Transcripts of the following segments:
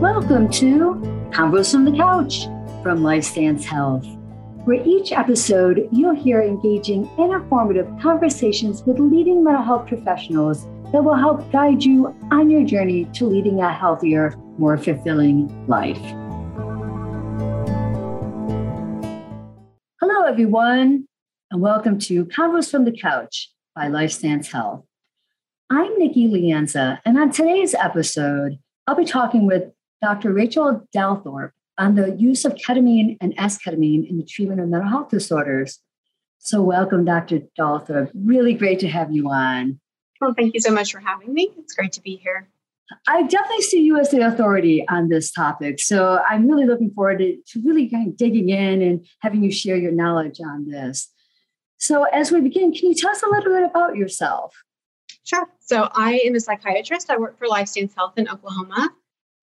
Welcome to Convos from the Couch from LifeStance Health, where each episode you'll hear engaging and informative conversations with leading mental health professionals that will help guide you on your journey to leading a healthier, more fulfilling life. Hello, everyone, and welcome to Convos from the Couch by LifeStance Health. I'm Nikki Lianza, and on today's episode, I'll be talking with Dr. Rachel Dalthorpe on the use of ketamine and esketamine in the treatment of mental health disorders. So, welcome, Dr. Dalthorpe. Really great to have you on. Well, thank you so much for having me. It's great to be here. I definitely see you as the authority on this topic. So, I'm really looking forward to, to really kind of digging in and having you share your knowledge on this. So, as we begin, can you tell us a little bit about yourself? Sure. So, I am a psychiatrist. I work for LifeStance Health in Oklahoma.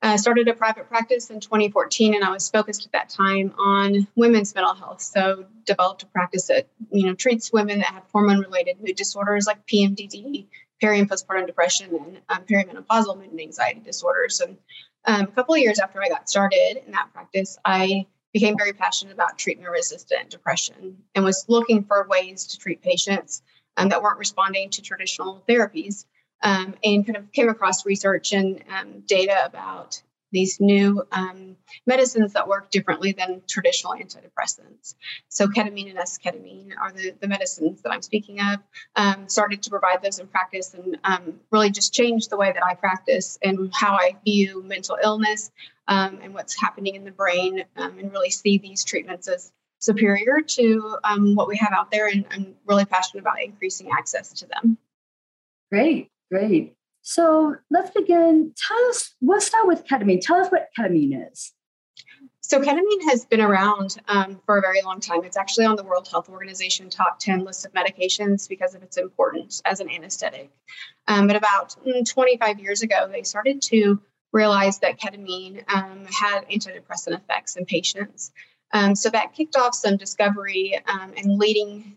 I started a private practice in 2014, and I was focused at that time on women's mental health. So, developed a practice that you know treats women that have hormone-related mood disorders like PMDD, peri and postpartum depression, and um, perimenopausal mood and anxiety disorders. And um, a couple of years after I got started in that practice, I became very passionate about treatment-resistant depression and was looking for ways to treat patients um, that weren't responding to traditional therapies um, and kind of came across research and um, data about these new um, medicines that work differently than traditional antidepressants. So, ketamine and esketamine are the, the medicines that I'm speaking of. Um, started to provide those in practice and um, really just changed the way that I practice and how I view mental illness um, and what's happening in the brain, and really see these treatments as superior to what we have out there. And I'm really passionate about increasing access to them. Great. Great. So let's begin. Tell us, let's start with ketamine. Tell us what ketamine is. So, ketamine has been around um, for a very long time. It's actually on the World Health Organization top 10 list of medications because of its importance as an anesthetic. Um, but about mm, 25 years ago, they started to realize that ketamine um, had antidepressant effects in patients. Um, so, that kicked off some discovery um, and leading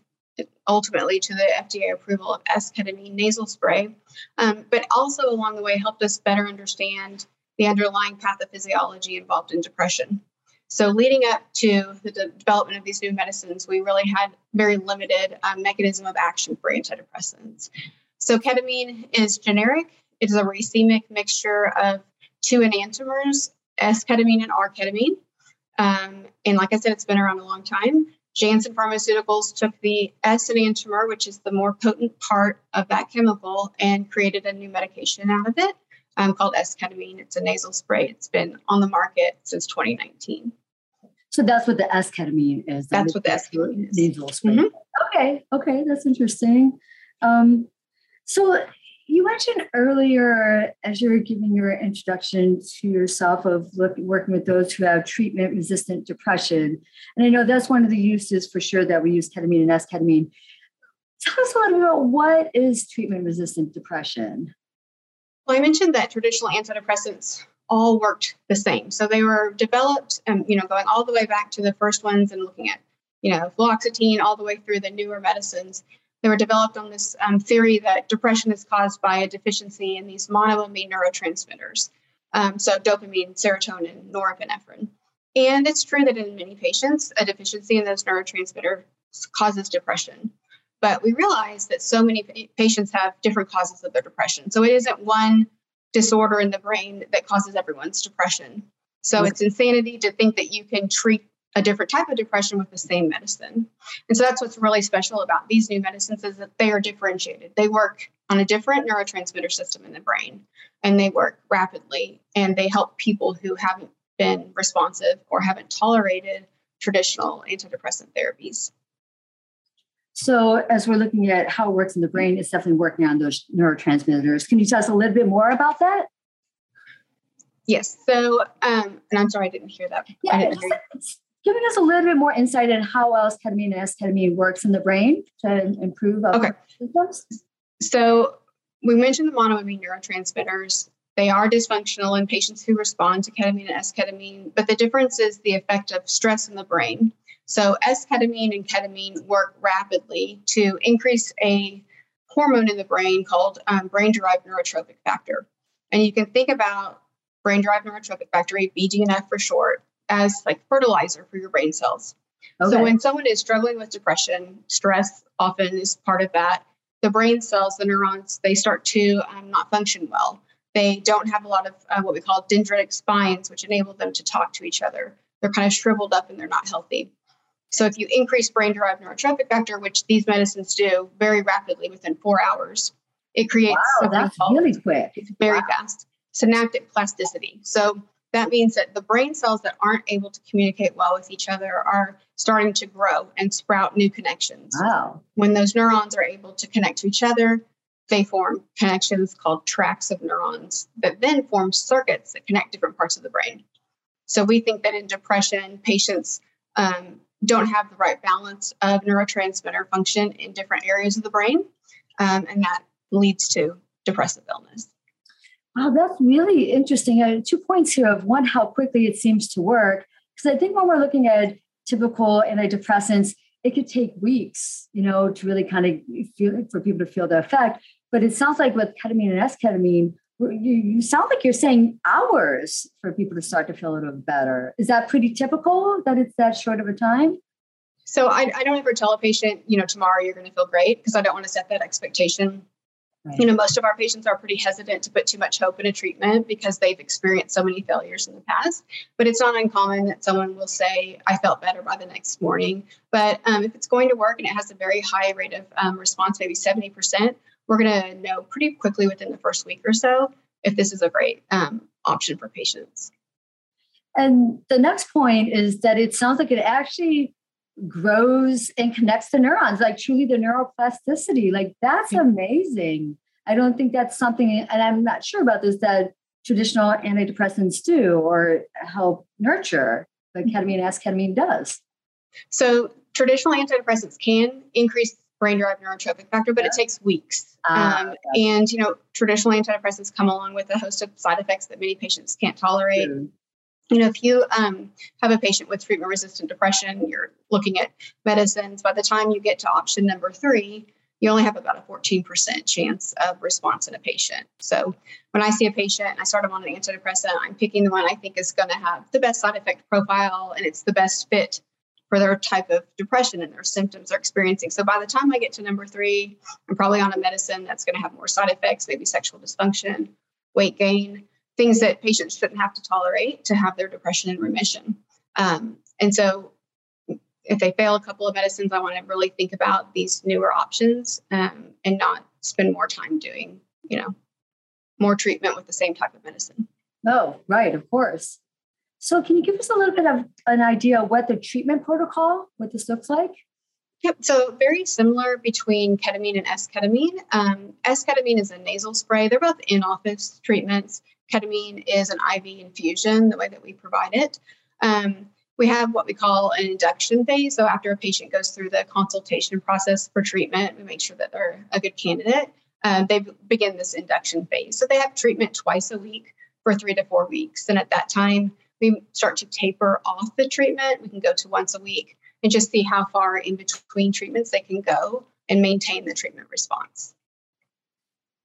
ultimately to the FDA approval of esketamine nasal spray, um, but also along the way helped us better understand the underlying pathophysiology involved in depression. So, leading up to the de- development of these new medicines, we really had very limited um, mechanism of action for antidepressants. So, ketamine is generic. It is a racemic mixture of two enantiomers, S-ketamine and R-ketamine. Um, and like I said, it's been around a long time. Janssen Pharmaceuticals took the S enantiomer, which is the more potent part of that chemical, and created a new medication out of it um, called esketamine. It's a nasal spray. It's been on the market since 2019. So that's what the esketamine is. That's what the esketamine is. Nasal spray. Mm-hmm. Okay, okay, that's interesting. Um, so you mentioned earlier, as you were giving your introduction to yourself of look, working with those who have treatment resistant depression. And I know that's one of the uses for sure that we use ketamine and esketamine. Tell us a little bit about what is treatment resistant depression? Well, I mentioned that traditional antidepressants all worked the same. So they were developed, and you know, going all the way back to the first ones and looking at, you know, fluoxetine all the way through the newer medicines. They were developed on this um, theory that depression is caused by a deficiency in these monoamine neurotransmitters. Um, so dopamine, serotonin, norepinephrine. And it's true that in many patients, a deficiency in those neurotransmitters causes depression. But we realize that so many patients have different causes of their depression. So it isn't one disorder in the brain that causes everyone's depression. So it's insanity to think that you can treat a different type of depression with the same medicine. And so that's what's really special about these new medicines is that they are differentiated. They work on a different neurotransmitter system in the brain and they work rapidly and they help people who haven't been responsive or haven't tolerated traditional antidepressant therapies. So, as we're looking at how it works in the brain, it's definitely working on those neurotransmitters. Can you tell us a little bit more about that? Yes. So, um, and I'm sorry I didn't hear that. Yeah, giving us a little bit more insight in how else ketamine and esketamine works in the brain to improve okay. symptoms? So we mentioned the monoamine neurotransmitters. They are dysfunctional in patients who respond to ketamine and esketamine, but the difference is the effect of stress in the brain. So esketamine and ketamine work rapidly to increase a hormone in the brain called um, brain-derived neurotrophic factor. And you can think about brain derived neurotrophic factor BDNF for short, as like fertilizer for your brain cells. Okay. So when someone is struggling with depression, stress often is part of that. The brain cells, the neurons, they start to um, not function well. They don't have a lot of uh, what we call dendritic spines, which enable them to talk to each other. They're kind of shriveled up and they're not healthy. So if you increase brain derived neurotrophic factor, which these medicines do very rapidly within four hours, it creates wow, that's really quick. very wow. fast. Synaptic plasticity. So that means that the brain cells that aren't able to communicate well with each other are starting to grow and sprout new connections. Wow. When those neurons are able to connect to each other, they form connections called tracks of neurons that then form circuits that connect different parts of the brain. So we think that in depression, patients um, don't have the right balance of neurotransmitter function in different areas of the brain, um, and that leads to depressive illness. Wow, that's really interesting. Uh, two points here of one, how quickly it seems to work. Because I think when we're looking at typical antidepressants, it could take weeks, you know, to really kind of feel for people to feel the effect. But it sounds like with ketamine and esketamine, you, you sound like you're saying hours for people to start to feel a little better. Is that pretty typical that it's that short of a time? So I, I don't ever tell a patient, you know, tomorrow you're going to feel great because I don't want to set that expectation. Right. You know, most of our patients are pretty hesitant to put too much hope in a treatment because they've experienced so many failures in the past. But it's not uncommon that someone will say, I felt better by the next morning. But um, if it's going to work and it has a very high rate of um, response, maybe 70%, we're going to know pretty quickly within the first week or so if this is a great um, option for patients. And the next point is that it sounds like it actually grows and connects to neurons, like truly the neuroplasticity. Like that's amazing. I don't think that's something, and I'm not sure about this, that traditional antidepressants do or help nurture, but ketamine esketamine does. So traditional antidepressants can increase brain derived neurotrophic factor, but yeah. it takes weeks. Ah, um, and you know, traditional antidepressants come along with a host of side effects that many patients can't tolerate. You know, if you um, have a patient with treatment resistant depression, you're looking at medicines. By the time you get to option number three, you only have about a 14% chance of response in a patient. So when I see a patient, and I start them on an antidepressant, I'm picking the one I think is going to have the best side effect profile and it's the best fit for their type of depression and their symptoms they're experiencing. So by the time I get to number three, I'm probably on a medicine that's going to have more side effects, maybe sexual dysfunction, weight gain, things that patients shouldn't have to tolerate to have their depression in remission. Um, and so if they fail a couple of medicines, I want to really think about these newer options um, and not spend more time doing, you know, more treatment with the same type of medicine. Oh, right, of course. So, can you give us a little bit of an idea of what the treatment protocol, what this looks like? Yep. So, very similar between ketamine and esketamine. Um, esketamine is a nasal spray. They're both in-office treatments. Ketamine is an IV infusion, the way that we provide it. Um, we have what we call an induction phase. So, after a patient goes through the consultation process for treatment, we make sure that they're a good candidate. Uh, they begin this induction phase. So, they have treatment twice a week for three to four weeks. And at that time, we start to taper off the treatment. We can go to once a week and just see how far in between treatments they can go and maintain the treatment response.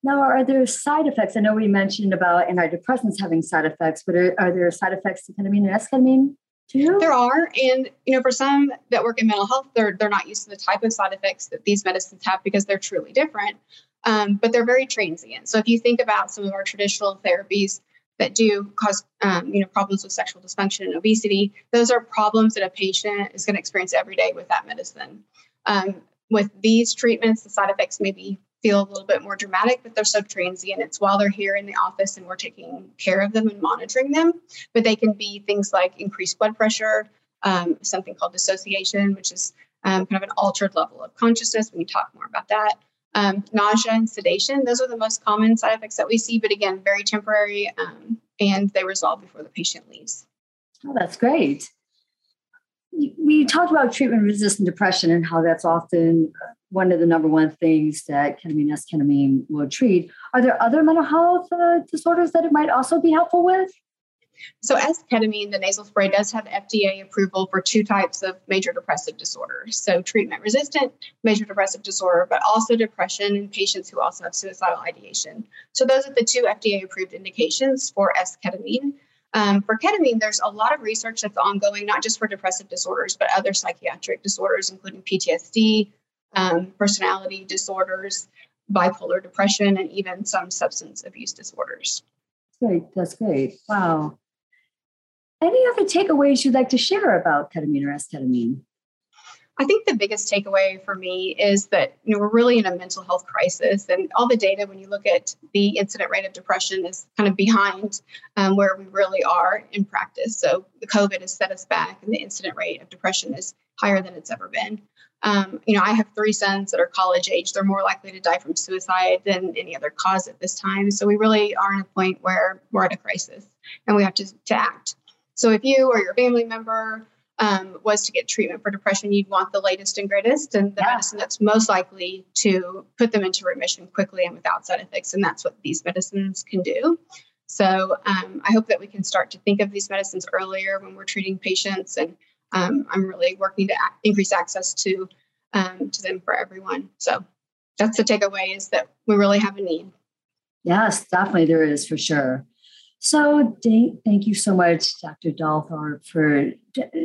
Now, are there side effects? I know we mentioned about antidepressants having side effects, but are, are there side effects to ketamine and esketamine too? There are, and you know, for some that work in mental health, they're they're not used to the type of side effects that these medicines have because they're truly different. Um, but they're very transient. So if you think about some of our traditional therapies, that do cause um, you know problems with sexual dysfunction and obesity those are problems that a patient is going to experience every day with that medicine um, with these treatments the side effects maybe feel a little bit more dramatic but they're so transient it's while they're here in the office and we're taking care of them and monitoring them but they can be things like increased blood pressure um, something called dissociation which is um, kind of an altered level of consciousness we can talk more about that um, nausea and sedation, those are the most common side effects that we see, but again, very temporary um, and they resolve before the patient leaves. Oh, that's great. We talked about treatment resistant depression and how that's often one of the number one things that ketamine esketamine will treat. Are there other mental health uh, disorders that it might also be helpful with? So, esketamine, the nasal spray, does have FDA approval for two types of major depressive disorder. So, treatment resistant major depressive disorder, but also depression in patients who also have suicidal ideation. So, those are the two FDA approved indications for esketamine. Um, for ketamine, there's a lot of research that's ongoing, not just for depressive disorders, but other psychiatric disorders, including PTSD, um, personality disorders, bipolar depression, and even some substance abuse disorders. Great, that's great. Wow. Any other takeaways you'd like to share about ketamine or esketamine? I think the biggest takeaway for me is that you know we're really in a mental health crisis, and all the data when you look at the incident rate of depression is kind of behind um, where we really are in practice. So the COVID has set us back, and the incident rate of depression is higher than it's ever been. Um, you know, I have three sons that are college age. They're more likely to die from suicide than any other cause at this time. So we really are in a point where we're at a crisis, and we have to to act. So if you or your family member um, was to get treatment for depression, you'd want the latest and greatest and the yeah. medicine that's most likely to put them into remission quickly and without side effects. And that's what these medicines can do. So um, I hope that we can start to think of these medicines earlier when we're treating patients. And um, I'm really working to a- increase access to um, to them for everyone. So that's the takeaway is that we really have a need. Yes, definitely there is for sure. So, thank you so much, Dr. Dalthorpe, for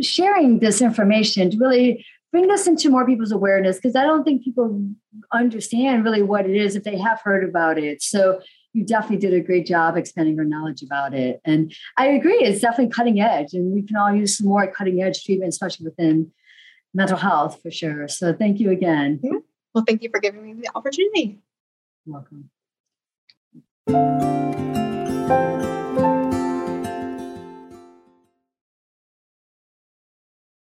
sharing this information to really bring this into more people's awareness because I don't think people understand really what it is if they have heard about it. So, you definitely did a great job expanding our knowledge about it. And I agree, it's definitely cutting edge, and we can all use some more cutting edge treatment, especially within mental health for sure. So, thank you again. Mm-hmm. Well, thank you for giving me the opportunity. You're welcome.